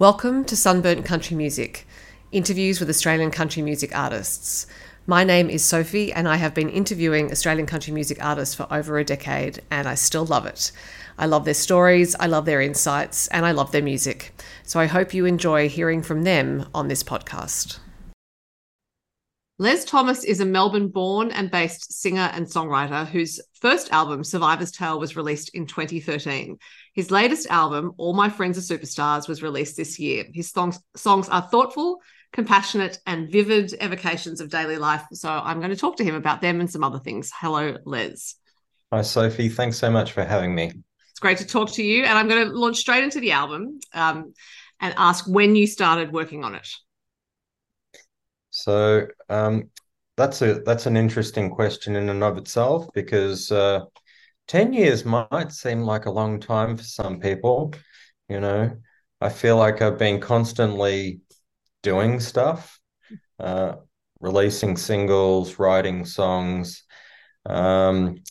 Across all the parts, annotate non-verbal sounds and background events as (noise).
Welcome to Sunburnt Country Music, interviews with Australian country music artists. My name is Sophie, and I have been interviewing Australian country music artists for over a decade, and I still love it. I love their stories, I love their insights, and I love their music. So I hope you enjoy hearing from them on this podcast. Les Thomas is a Melbourne born and based singer and songwriter whose first album, Survivor's Tale, was released in 2013. His latest album, All My Friends Are Superstars, was released this year. His songs, songs are thoughtful, compassionate, and vivid evocations of daily life. So I'm going to talk to him about them and some other things. Hello, Les. Hi, Sophie. Thanks so much for having me. It's great to talk to you. And I'm going to launch straight into the album um, and ask when you started working on it. So um, that's a that's an interesting question in and of itself because uh, ten years might seem like a long time for some people. You know, I feel like I've been constantly doing stuff, uh, releasing singles, writing songs. Um,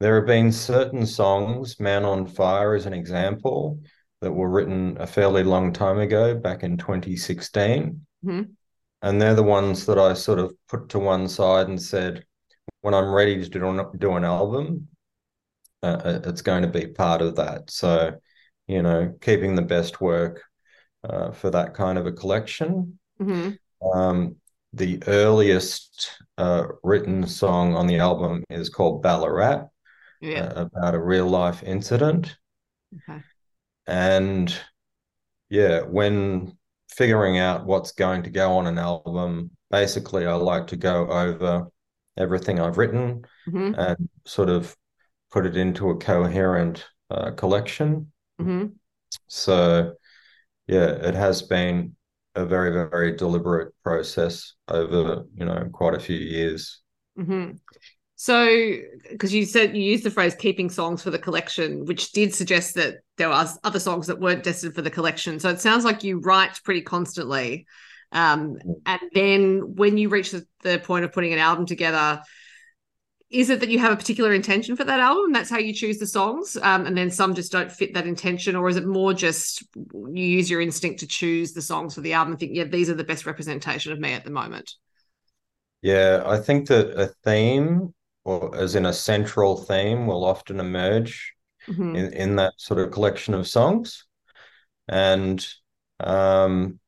there have been certain songs, "Man on Fire" as an example, that were written a fairly long time ago, back in 2016. Mm-hmm and they're the ones that I sort of put to one side and said, when I'm ready to do, do an album, uh, uh, it's going to be part of that. So, you know, keeping the best work uh, for that kind of a collection. Mm-hmm. Um, the earliest uh, written song on the album is called Ballarat, yeah. Uh, about a real life incident. Okay. And yeah, when figuring out what's going to go on an album. Basically, I like to go over everything I've written mm-hmm. and sort of put it into a coherent uh, collection. Mm-hmm. So, yeah, it has been a very, very deliberate process over, you know, quite a few years. Mm-hmm. So, because you said you used the phrase keeping songs for the collection, which did suggest that there were other songs that weren't destined for the collection. So it sounds like you write pretty constantly. Um, and then when you reach the, the point of putting an album together, is it that you have a particular intention for that album? That's how you choose the songs, um, and then some just don't fit that intention, or is it more just you use your instinct to choose the songs for the album and think, yeah, these are the best representation of me at the moment? Yeah, I think that a theme or as in a central theme will often emerge mm-hmm. in, in that sort of collection of songs. And um,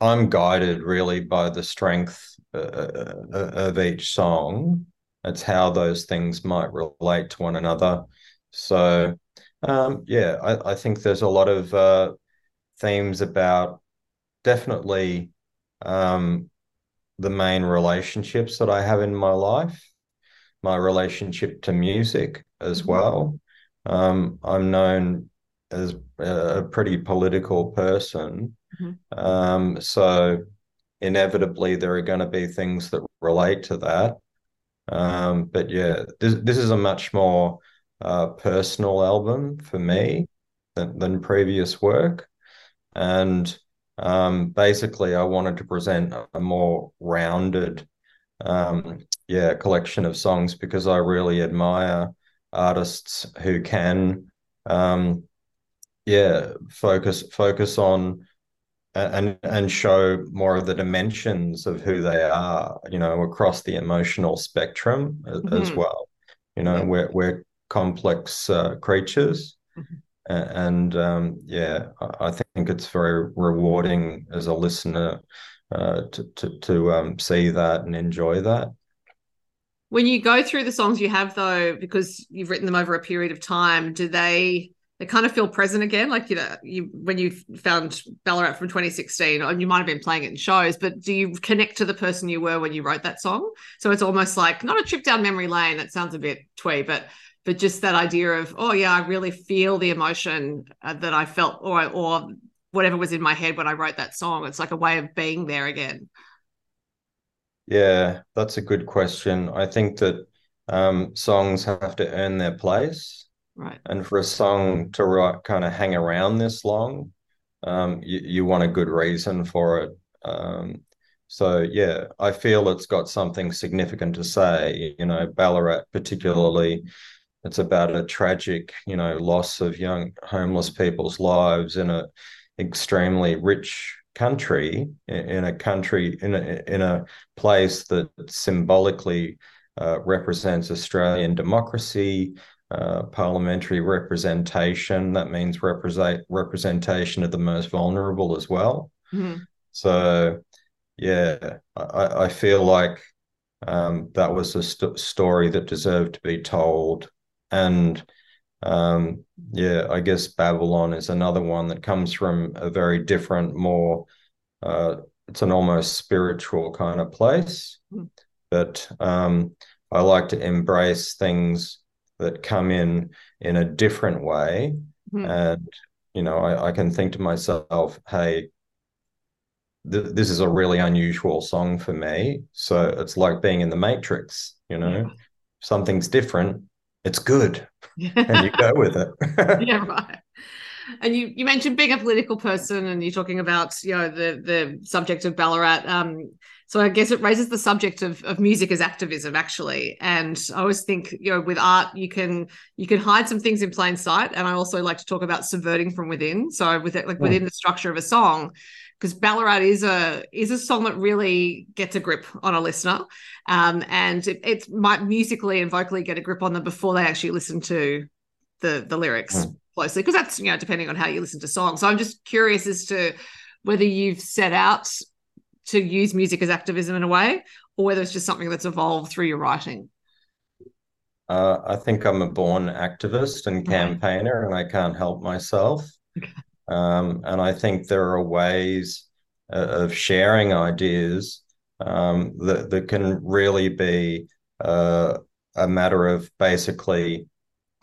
I'm guided really by the strength uh, uh, uh, of each song. It's how those things might relate to one another. So, um, yeah, I, I, think there's a lot of uh, themes about definitely um, the main relationships that I have in my life my relationship to music as mm-hmm. well. Um, I'm known as a pretty political person. Mm-hmm. Um, so inevitably there are going to be things that relate to that. Um, but yeah, this, this is a much more uh, personal album for me than, than previous work. And um, basically, I wanted to present a more rounded um, yeah collection of songs because I really admire artists who can um, yeah focus focus on and and show more of the dimensions of who they are you know across the emotional spectrum mm-hmm. as well you know yeah. we're we're complex uh, creatures mm-hmm. and um, yeah I think it's very rewarding as a listener uh, to to, to um, see that and enjoy that. When you go through the songs you have though, because you've written them over a period of time, do they they kind of feel present again? Like you know, you when you found Ballarat from 2016, and you might have been playing it in shows, but do you connect to the person you were when you wrote that song? So it's almost like not a trip down memory lane. That sounds a bit twee, but but just that idea of oh yeah, I really feel the emotion uh, that I felt, or or whatever was in my head when I wrote that song. It's like a way of being there again. Yeah, that's a good question. I think that um, songs have to earn their place. Right. And for a song to write, kind of hang around this long, um, you, you want a good reason for it. Um, so yeah, I feel it's got something significant to say. You know, Ballarat particularly, it's about a tragic, you know, loss of young homeless people's lives in a extremely rich country in a country in a in a place that symbolically uh, represents Australian democracy, uh, parliamentary representation. That means represent representation of the most vulnerable as well. Mm-hmm. So, yeah, I, I feel like um, that was a st- story that deserved to be told, and um, yeah, I guess Babylon is another one that comes from a very different, more uh, it's an almost spiritual kind of place. Mm. But um, I like to embrace things that come in in a different way, mm. and you know, I, I, can think to myself, hey. Th- this is a really unusual song for me. So it's like being in the Matrix, you know, yeah. something's different, it's good and you go with it (laughs) yeah right and you you mentioned being a political person and you're talking about you know the the subject of ballarat. Um so i guess it raises the subject of, of music as activism actually. And i always think you know with art you can you can hide some things in plain sight. And i also like to talk about subverting from within. So with it like within the structure of a song because Ballarat is a is a song that really gets a grip on a listener, um, and it, it, might musically and vocally get a grip on them before they actually listen to the the lyrics. Mm. Closely. Because that's you know depending on how you listen to songs. So I'm just curious as to whether you've set out to use music as activism in a way, or whether it's just something that's evolved through your writing. Uh, I think I'm a born activist and campaigner, and I can't help myself. Okay. Um, and I think there are ways uh, of sharing ideas um, that, that can really be uh, a matter of basically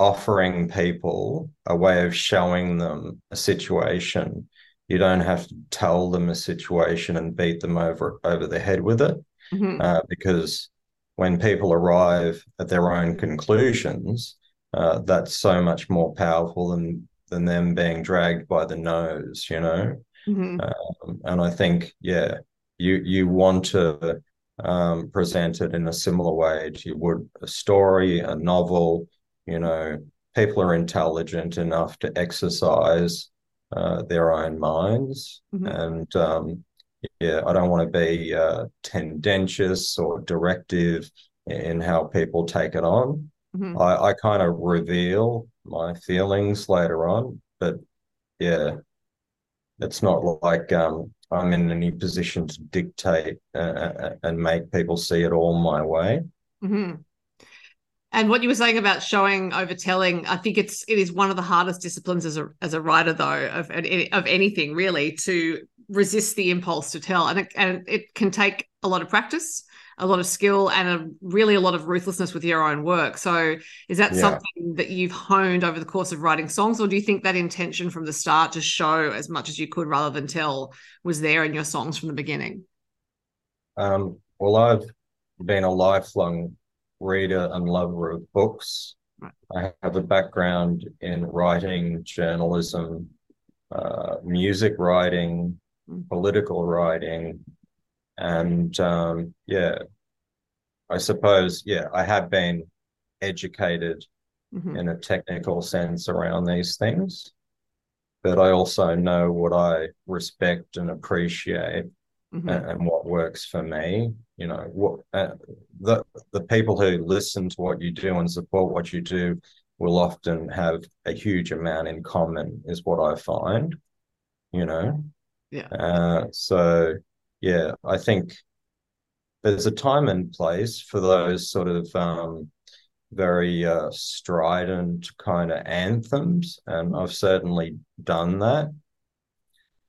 offering people a way of showing them a situation. You don't have to tell them a situation and beat them over over the head with it, mm-hmm. uh, because when people arrive at their own conclusions, uh, that's so much more powerful than than them being dragged by the nose, you know. Mm-hmm. Um, and I think, yeah, you you want to um, present it in a similar way to you would a story, a novel. You know, people are intelligent enough to exercise uh, their own minds, mm-hmm. and um, yeah, I don't want to be uh, tendentious or directive in how people take it on. Mm-hmm. I, I kind of reveal my feelings later on. But yeah, it's not like um, I'm in any position to dictate uh, uh, and make people see it all my way. Mm-hmm. And what you were saying about showing over telling, I think it's it is one of the hardest disciplines as a as a writer though of of anything really to resist the impulse to tell, and it, and it can take a lot of practice a lot of skill and a really a lot of ruthlessness with your own work. So is that yeah. something that you've honed over the course of writing songs, or do you think that intention from the start to show as much as you could rather than tell was there in your songs from the beginning? Um, well, I've been a lifelong reader and lover of books. Right. I have a background in writing, journalism, uh, music writing, mm. political writing, and um, yeah, I suppose yeah, I have been educated mm-hmm. in a technical sense around these things, but I also know what I respect and appreciate. Mm-hmm. And, and, what works for me, you know, what uh, the the people who listen to what you do and support what you do will often have a huge amount in common, is what I find, you know. Yeah. Uh, so yeah, I think there's a time and place for those sort of um, very uh, strident kind of anthems, and I've certainly done that.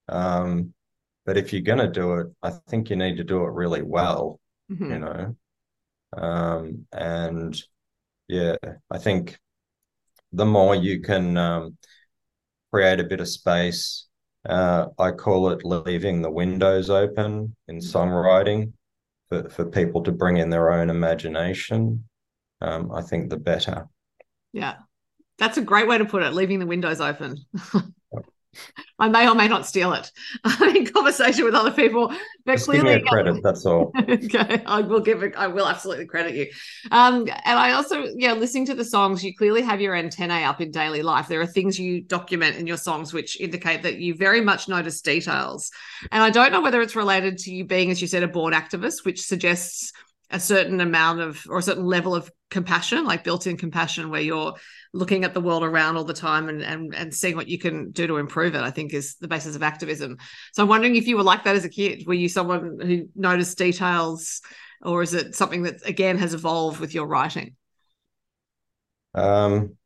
Um, but if you're going to do it, I think you need to do it really well, mm-hmm. you know. Um, and yeah, I think the more you can um, create a bit of space uh, I call it leaving the windows open in songwriting for, for people to bring in their own imagination. Um, I think the better. Yeah, that's a great way to put it. Leaving the windows open. (laughs) (laughs) I may or may not steal it (laughs) in conversation with other people. But Just clearly, give me credit. That's all. (laughs) okay, I will give it. I will absolutely credit you. Um, and I also, yeah, listening to the songs, you clearly have your antennae up in daily life. There are things you document in your songs which indicate that you very much notice details. And I don't know whether it's related to you being, as you said, a born activist, which suggests a certain amount of or a certain level of compassion, like built-in compassion, where you're looking at the world around all the time and, and and seeing what you can do to improve it i think is the basis of activism. So i'm wondering if you were like that as a kid. Were you someone who noticed details or is it something that again has evolved with your writing? Um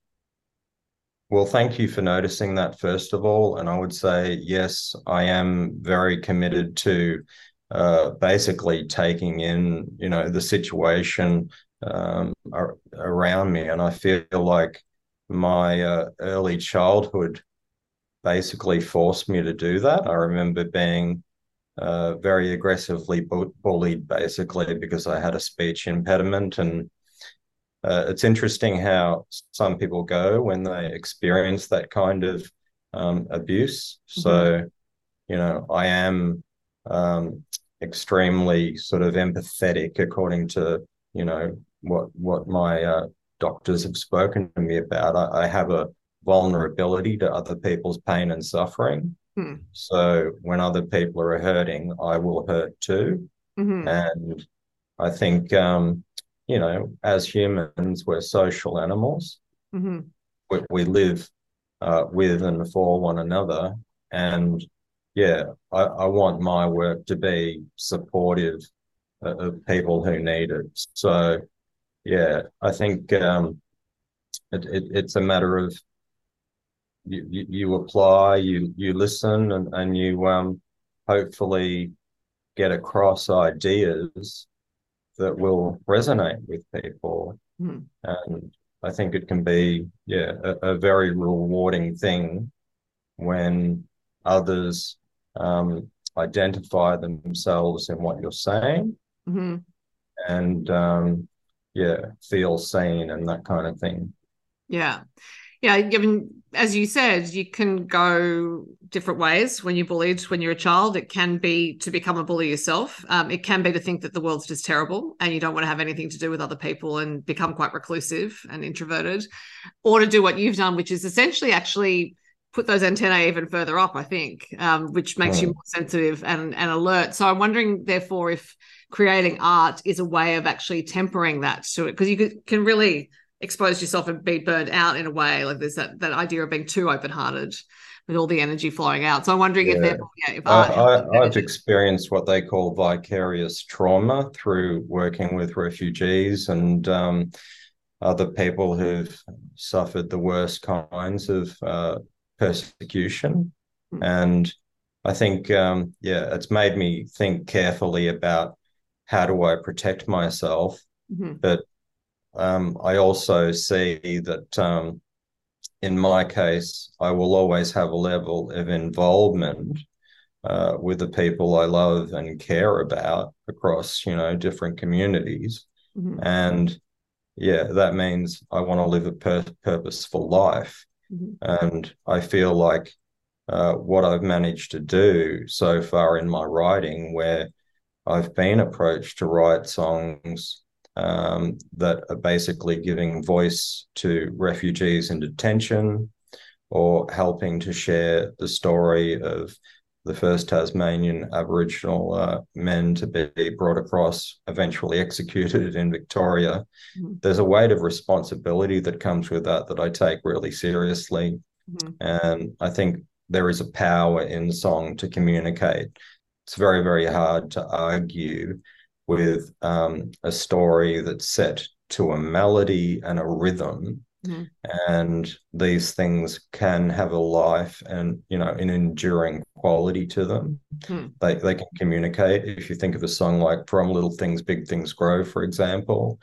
well thank you for noticing that first of all. And i would say yes i am very committed to uh, basically taking in you know the situation um, around me. And i feel like my uh, early childhood basically forced me to do that. I remember being uh, very aggressively bu- bullied, basically, because I had a speech impediment. And uh, it's interesting how some people go when they experience that kind of um, abuse. Mm-hmm. So, you know, I am um, extremely sort of empathetic, according to you know what what my uh, doctors have spoken to me about. I, I have a vulnerability to other people's pain and suffering. Hmm. So when other people are hurting, I will hurt too. Mm-hmm. And I think, um, you know, as humans, we're social animals. Mm-hmm. We, we, live uh, with and for one another. And yeah, I, I want my work to be supportive of, of people who need it. So yeah, I think um, it, it, it's a matter of you, you, you, apply, you you listen, and and you um, hopefully get across ideas that will resonate with people. Mm. And I think it can be yeah a, a very rewarding thing when others um, identify themselves in what you're saying. Mm-hmm. And um, yeah feel seen and that kind of thing. Yeah. Yeah given as you said you can go different ways when you're bullied when you're a child. It can be to become a bully yourself. Um, it can be to think that the world's just terrible and you don't want to have anything to do with other people and become quite reclusive and introverted or to do what you've done which is essentially actually put those antennae even further up i think um, which makes you more sensitive and, and alert. So i'm wondering therefore if creating art is a way of actually tempering that to it because you can really expose yourself and be burned out in a way like there's that that idea of being too open-hearted with all the energy flowing out so i'm wondering yeah. if, yeah, if art I, have experienced what they call vicarious trauma through working with refugees and um, other people who've suffered the worst kinds of uh, persecution mm-hmm. and i think um, yeah it's made me think carefully about how do I protect myself? Mm-hmm. But um, I also see that um, in my case, I will always have a level of involvement uh, with the people I love and care about across, you know, different communities. Mm-hmm. And yeah, that means I want to live a pur- purposeful life. Mm-hmm. And I feel like uh, what I've managed to do so far in my writing, where I've been approached to write songs um, that are basically giving voice to refugees in detention or helping to share the story of the first Tasmanian Aboriginal uh, men to be brought across, eventually executed in Victoria. Mm-hmm. There's a weight of responsibility that comes with that that I take really seriously. Mm-hmm. And I think there is a power in song to communicate it's very, very hard to argue with um, a story that's set to a melody and a rhythm. Mm-hmm. And these things can have a life and you know an enduring quality to them. Mm. They they can communicate. If you think of a song like "From Little Things, Big Things Grow," for example,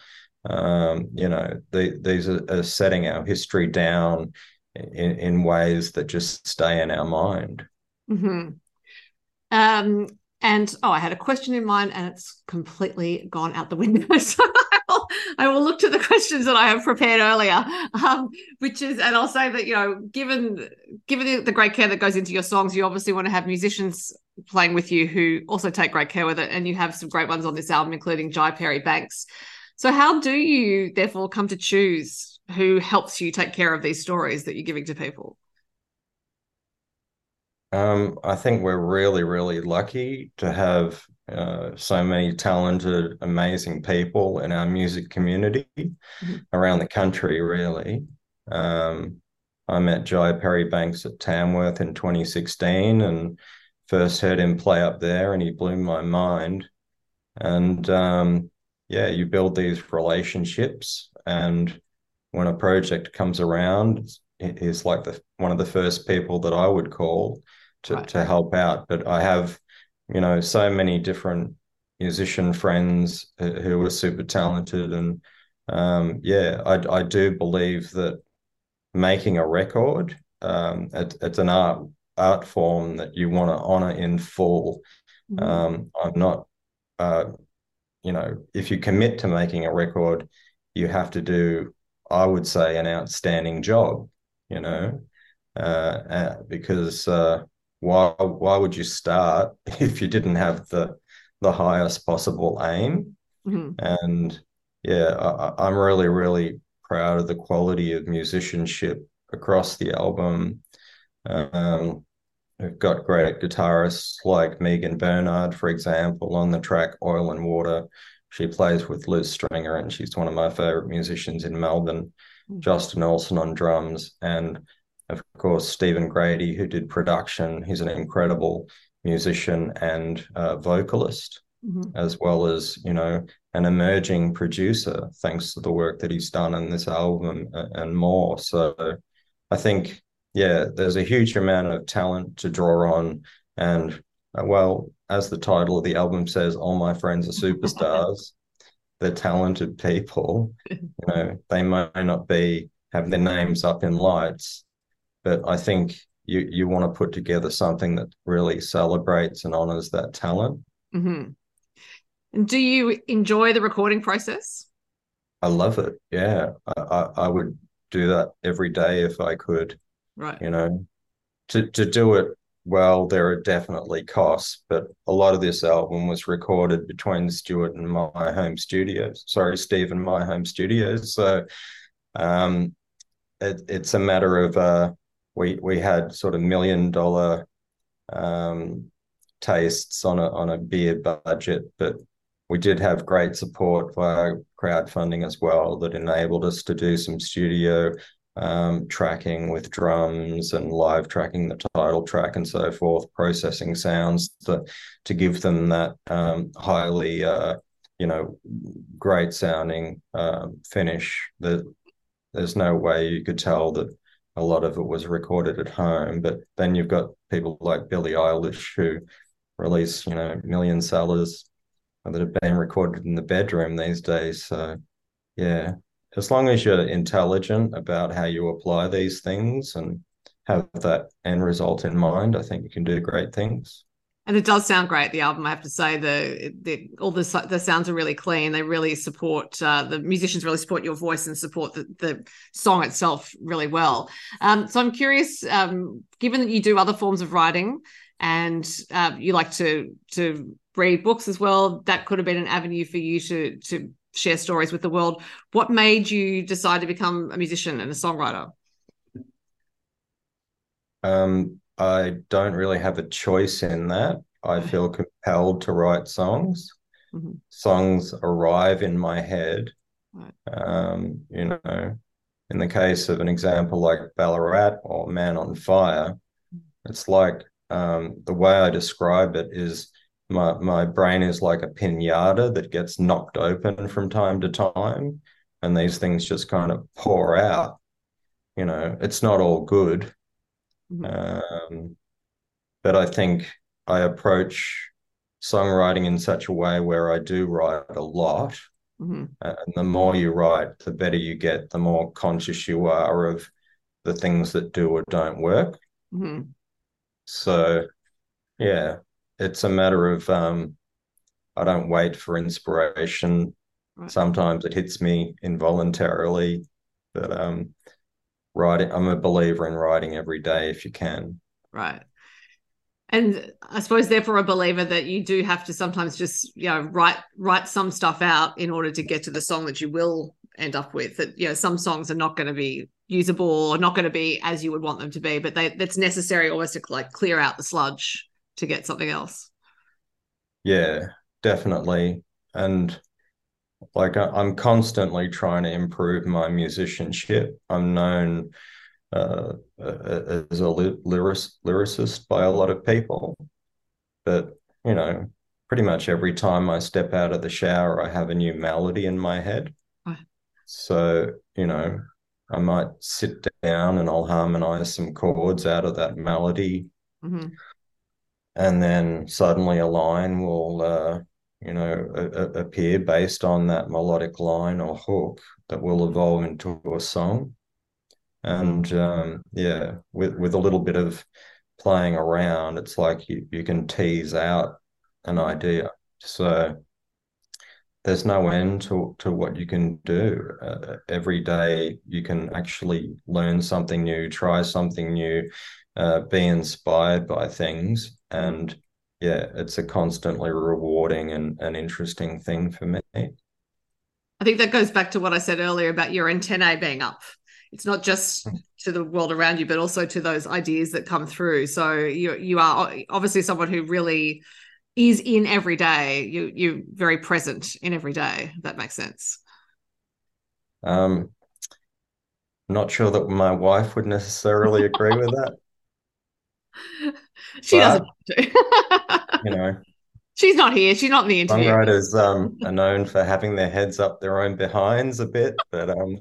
um, you know the, these are, are setting our history down in, in ways that just stay in our mind. Mm-hmm. Um, and oh, I had a question in mind and it's completely gone out the window. (laughs) So I will look to the questions that I have prepared earlier, um, which is, and I'll say that you know, given given the great care that goes into your songs, you obviously want to have musicians playing with you who also take great care with it, and you have some great ones on this album, including Jai Perry Banks. So, how do you therefore come to choose who helps you take care of these stories that you're giving to people? Um, I think we're really, really lucky to have uh, so many talented, amazing people in our music community mm-hmm. around the country, really. Um, I met Jai Perry Banks at Tamworth in 2016 and first heard him play up there, and he blew my mind. And um, yeah, you build these relationships, and when a project comes around, he's like the one of the first people that I would call to right. to help out. But I have you know, so many different musician friends who are super talented. And um, yeah, I, I do believe that making a record, um, it, it's an art art form that you want to honor in full. Mm-hmm. Um, I'm not, uh, you know, if you commit to making a record, you have to do, I would say, an outstanding job. You know, uh, uh, because uh, why why would you start (laughs) if you didn't have the the highest possible aim? Mm-hmm. And yeah, I, I'm really really proud of the quality of musicianship across the album. Um, we've got great guitarists like Megan Bernard, for example, on the track Oil and Water. She plays with Liz Stringer, and she's one of my favorite musicians in Melbourne. Mm-hmm. Justin Olsen on drums, and of course, Stephen Grady, who did production. He's an incredible musician and uh, vocalist, mm-hmm. as well as, you know, an emerging producer, thanks to the work that he's done in this album and more. So I think, yeah, there's a huge amount of talent to draw on. And uh, well, as the title of the album says, all my friends are superstars. (laughs) They're talented people. You know, they may not be have their names up in lights, but I think you you want to put together something that really celebrates and honors that talent. Mm-hmm. And do you enjoy the recording process? I love it. Yeah, I, I, I would do that every day if I could. Right. You know, to to do it well, there are definitely costs, but a lot of this album was recorded between Stuart and my home studios. Sorry, Steve and my home studios. So um, it, it's a matter of uh, we we had sort of million dollar um, tastes on a on a beer budget, but we did have great support via crowdfunding as well that enabled us to do some studio um, tracking with drums and live tracking the title track and so forth, processing sounds to to give them that um, highly uh, you know great sounding uh, finish. That there's no way you could tell that a lot of it was recorded at home. But then you've got people like Billie Eilish who release, you know, million sellers that have been recorded in the bedroom these days. So yeah, as long as you're intelligent about how you apply these things and have that end result in mind, I think you can do great things and it does sound great. The album, I have to say, the, the all the the sounds are really clean. They really support uh, the musicians really support your voice and support the, the song itself really well. Um, so I'm curious, um, given that you do other forms of writing and uh, you like to to read books as well, that could have been an avenue for you to to share stories with the world. What made you decide to become a musician and a songwriter? Um, I don't really have a choice in that. I feel compelled to write songs. Mm-hmm. Songs arrive in my head. Right. Um, you know, in the case of an example like Ballarat or Man on Fire, mm-hmm. it's like um, the way I describe it is my my brain is like a pinata that gets knocked open from time to time, and these things just kind of pour out. You know, it's not all good, Mm-hmm. Um, but I think I approach songwriting in such a way where I do write a lot. Mm-hmm. And the more you write, the better you get, the more conscious you are of the things that do or don't work. Mm-hmm. So, yeah, it's a matter of um, I don't wait for inspiration. Right. Sometimes it hits me involuntarily, but um, writing. I'm a believer in writing every day if you can. Right. And I suppose therefore a believer that you do have to sometimes just you know write write some stuff out in order to get to the song that you will end up with. That you know some songs are not going to be usable or not going to be as you would want them to be, but they that's necessary almost to like clear out the sludge to get something else. Yeah, definitely. And like I'm constantly trying to improve my musicianship. I'm known uh, as a lyric, lyricist by a lot of people, but you know, pretty much every time I step out of the shower, I have a new melody in my head. So you know, I might sit down and I'll harmonize some chords out of that melody. Mm-hmm. And then suddenly a line will, uh, you know, a, a, appear based on that melodic line or hook that will evolve into a song. And um, yeah, with, with a little bit of playing around, it's like you, you can tease out an idea. So there's no end to, to what you can do. Uh, every day you can actually learn something new, try something new, uh, be inspired by things. And yeah, it's a constantly rewarding and an interesting thing for me. I think that goes back to what I said earlier about your antennae being up. It's not just hmm. to the world around you, but also to those ideas that come through. So you you are obviously someone who really is in every day. You you're very present in every day. that makes sense. Um, not sure that my wife would necessarily agree with that. (laughs) she but, doesn't. Want to. (laughs) You know, she's not here. She's not in the interview. Songwriters um, are known for having their heads up their own behinds a bit, but um.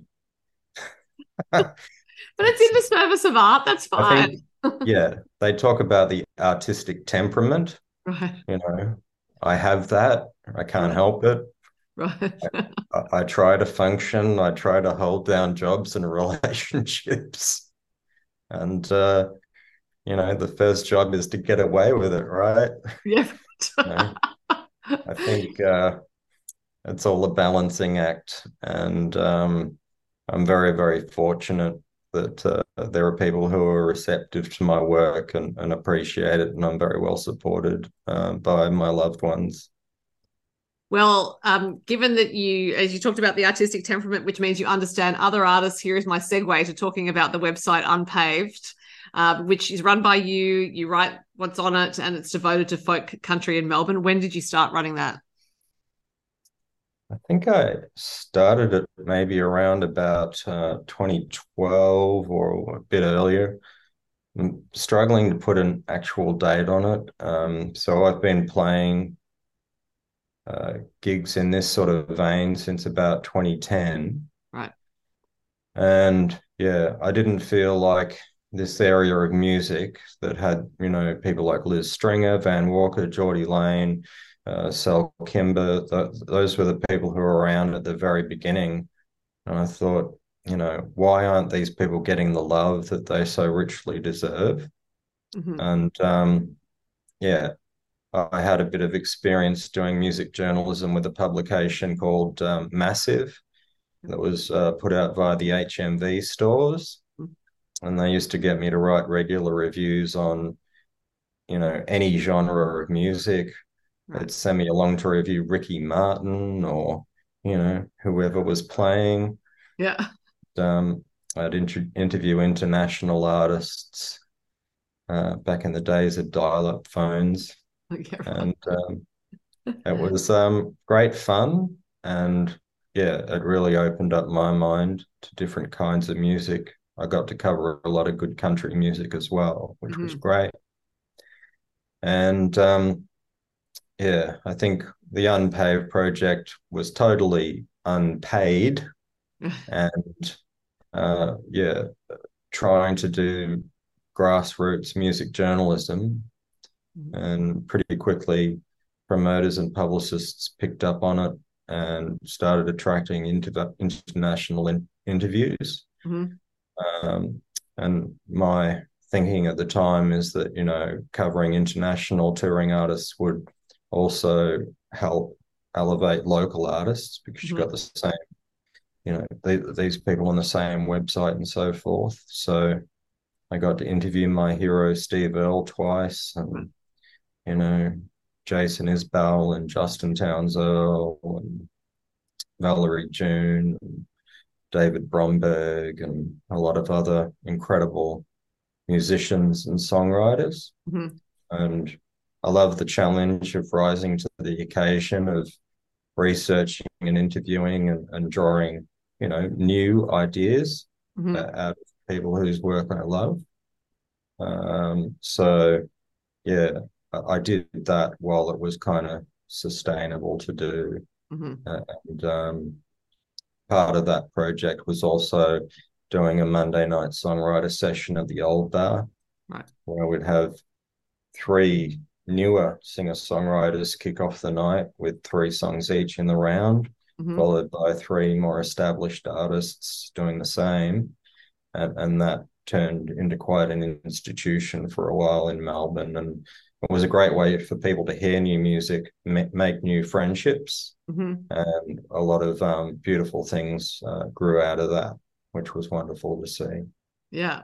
(laughs) but it's in the service of art. That's fine. Think, (laughs) yeah, they talk about the artistic temperament, Right. You know, I have that. I can't help it. Right. I, I, try to function. I try to hold down jobs and relationships. And, uh, you know, the first job is to get away with it, right? (laughs) Yeah. you know, I think uh, it's all a balancing act. And um, I'm very, very fortunate that uh, there are people who are receptive to my work and, and appreciate it, and I'm very well supported uh, by my loved ones. Well, um, given that you, as you talked about the artistic temperament, which means you understand other artists, here is my segue to talking about the website Unpaved, uh, which is run by you. You write what's on it, and it's devoted to folk country in Melbourne. When did you start running that? I think I started it maybe around about uh, 2012 or a bit earlier. I'm struggling to put an actual date on it. Um, so I've been playing uh, gigs in this sort of vein since about 2010. Right. And yeah, I didn't feel like this area of music that had, you know, people like Liz Stringer, Van Walker, Geordie Lane, uh, Sal Kimber, th- those were the people who were around at the very beginning. And I thought, you know, why aren't these people getting the love that they so richly deserve? Mm-hmm. And um, yeah, I had a bit of experience doing music journalism with a publication called um, Massive that was uh, put out via the HMV stores. And they used to get me to write regular reviews on, you know, any genre of music, Right. They'd send me along to review Ricky Martin or, you know, whoever was playing. Yeah. Um, I'd inter- interview international artists uh, back in the days of dial up phones. (laughs) Right. And um, (laughs) it was um, great fun. And yeah, it really opened up my mind to different kinds of music. I got to cover a lot of good country music as well, which mm-hmm. was great. And um, yeah, I think the Unpaved project was totally unpaid, (laughs) and uh, yeah, trying to do grassroots music journalism, mm-hmm. and pretty quickly, promoters and publicists picked up on it and started attracting inter- international in- interviews. Mm-hmm. Um, and my thinking at the time is that you know covering international touring artists would also help elevate local artists because mm-hmm. you've got the same, you know, the, these people on the same website and so forth. So I got to interview my hero Steve Earle twice, and you know, Jason Isbell and Justin Townes Earle and Valerie June, and David Bromberg, and a lot of other incredible musicians and songwriters. Mm-hmm. And I love the challenge of rising to the occasion of researching and interviewing and, and drawing, you know, new ideas mm-hmm. out of people whose work I love. Um, so, yeah, I, I did that while it was kind of sustainable to do. Mm-hmm. and um, part of that project was also doing a Monday night songwriter session at the Old Bar, right. where we'd have three newer singer songwriters kick off the night with three songs each in the round, mm-hmm. followed by three more established artists doing the same. And, and that turned into quite an institution for a while in Melbourne. And it was a great way for people to hear new music, make new friendships, mm-hmm. and a lot of um, beautiful things uh, grew out of that, which was wonderful to see. Yeah.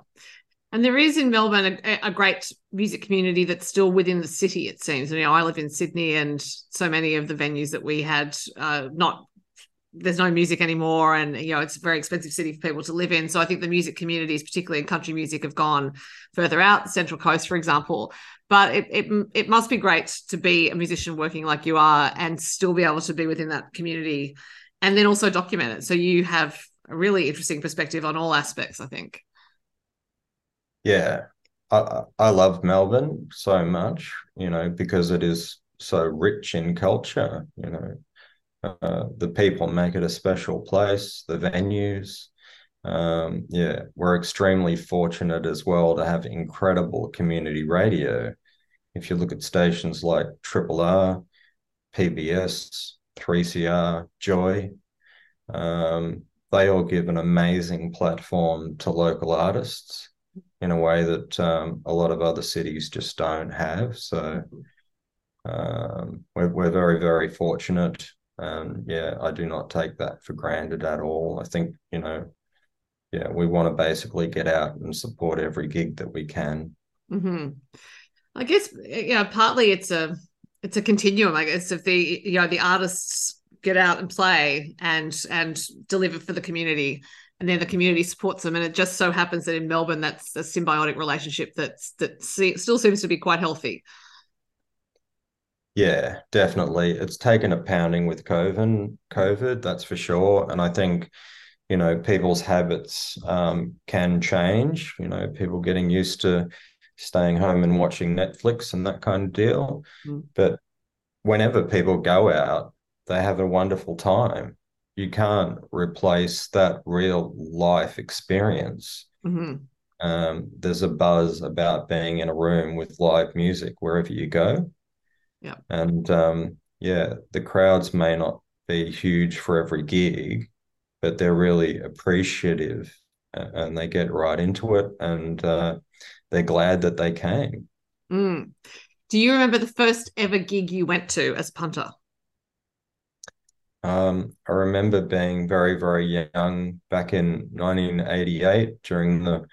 And there is in Melbourne a, a, great music community that's still within the city, it seems. You know, I live in Sydney, and so many of the venues that we had, uh, not there's no music anymore, and you know, it's a very expensive city for people to live in. So I think the music communities, particularly in country music, have gone further out, Central Coast, for example. But it, it it must be great to be a musician working like you are, and still be able to be within that community, and then also document it. So you have a really interesting perspective on all aspects. I think. Yeah, I I love Melbourne so much, you know, because it is so rich in culture. You know, uh, the people make it a special place. The venues, um, yeah, we're extremely fortunate as well to have incredible community radio. If you look at stations like Triple R, PBS, 3CR, Joy, um, they all give an amazing platform to local artists in a way that um, a lot of other cities just don't have. So um, we're, we're very, very fortunate. And yeah, I do not take that for granted at all. I think, you know, yeah, we want to basically get out and support every gig that we can. Mm-hmm. I guess, yeah, partly it's a, it's a continuum, I guess, if the, you know, the artists get out and play and, and deliver for the community and then the community supports them. And it just so happens that in Melbourne, that's a symbiotic relationship that's that still seems to be quite healthy. Yeah, definitely. It's taken a pounding with COVID, COVID, that's for sure. And I think, you know, people's habits um, can change. You know, people getting used to staying home and watching Netflix and that kind of deal. Mm. But whenever people go out, they have a wonderful time you can't replace that real life experience. Mm-hmm. Um, there's a buzz about being in a room with live music wherever you go. Yeah. And um, yeah, the crowds may not be huge for every gig, but they're really appreciative and they get right into it and uh, they're glad that they came. Mm. Do you remember the first ever gig you went to as punter? Um, I remember being very, very young back in 1988 during the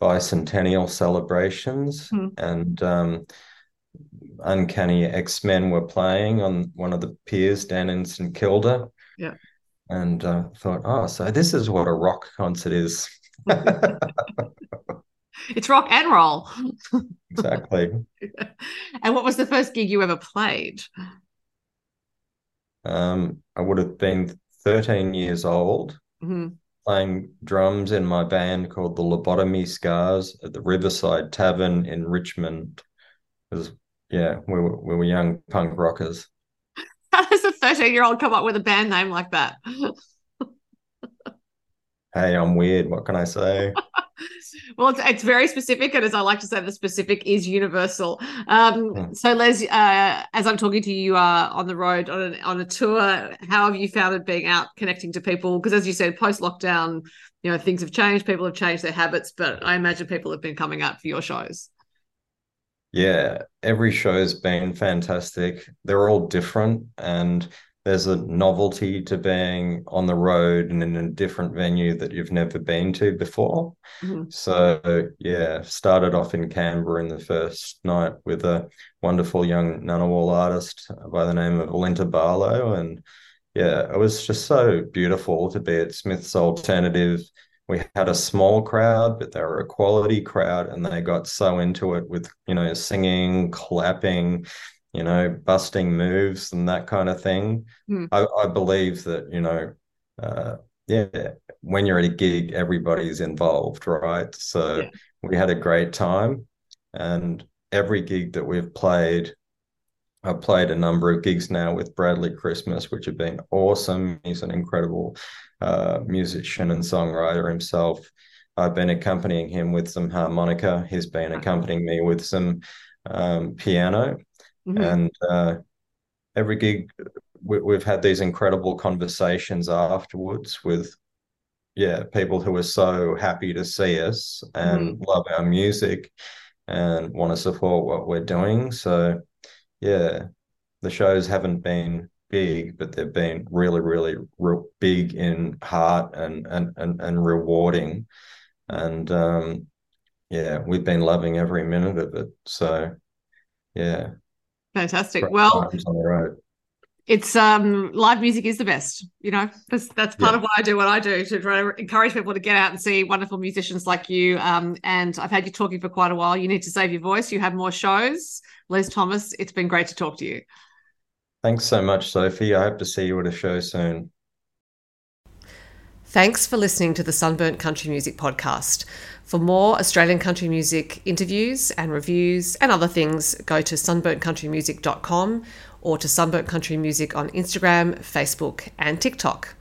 bicentennial celebrations, mm. and um, Uncanny X Men were playing on one of the piers down in St Kilda. Yeah. And uh, thought, oh, so this is what a rock concert is. (laughs) it's rock and roll. (laughs) exactly. (laughs) and what was the first gig you ever played? Um, I would have been 13 years old, mm-hmm. playing drums in my band called the Lobotomy Scars at the Riverside Tavern in Richmond. Because, yeah, we were, we were young punk rockers. (laughs) How does a 13 year old come up with a band name like that? hey, I'm weird. What can I say? (laughs) well, it's, it's, very specific, and as I like to say, the specific is universal. Um, hmm. So, Les, uh, as I'm talking to you, you are on the road on, a on a tour. How have you found it being out connecting to people? Because, as you said, post lockdown, you know, things have changed. People have changed their habits, but I imagine people have been coming out for your shows. Yeah, every show has been fantastic. They're all different, and there's a novelty to being on the road and in a different venue that you've never been to before. Mm-hmm. So yeah, started off in Canberra in the first night with a wonderful young Ngunnawal artist by the name of Linda Barlow. And yeah, it was just so beautiful to be at Smith's Alternative. We had a small crowd, but they were a quality crowd and they got so into it with, you know, singing, clapping, you know, busting moves and that kind of thing. Mm. I, I, believe that, you know, uh, yeah, when you're at a gig, everybody's involved, right? So yeah. we had a great time. And every gig that we've played, I've played a number of gigs now with Bradley Christmas, which have been awesome. He's an incredible uh, musician and songwriter himself. I've been accompanying him with some harmonica. He's been accompanying me with some um, piano. Mm-hmm. And uh, every gig, we, have had these incredible conversations afterwards with, yeah, people who are so happy to see us and mm-hmm. love our music and want to support what we're doing. So, yeah, the shows haven't been big, but they've been really, really re- big in heart and and and, and rewarding. And um, yeah, we've been loving every minute of it. So, yeah, Fantastic. Well, it's um live music is the best you know? That's that's part yeah. of why i do what i do to try to encourage people to get out and see wonderful musicians like you. Um and i've had you talking for quite a while. You need to save your voice. You have more shows. Les thomas it's been great to talk to you. Thanks so much sophie. I hope to see you at a show soon. Thanks for listening to the sunburnt country music podcast. For more Australian country music interviews and reviews and other things, go to sunburntcountrymusic.com or to Sunburnt Country Music on Instagram, Facebook, and TikTok.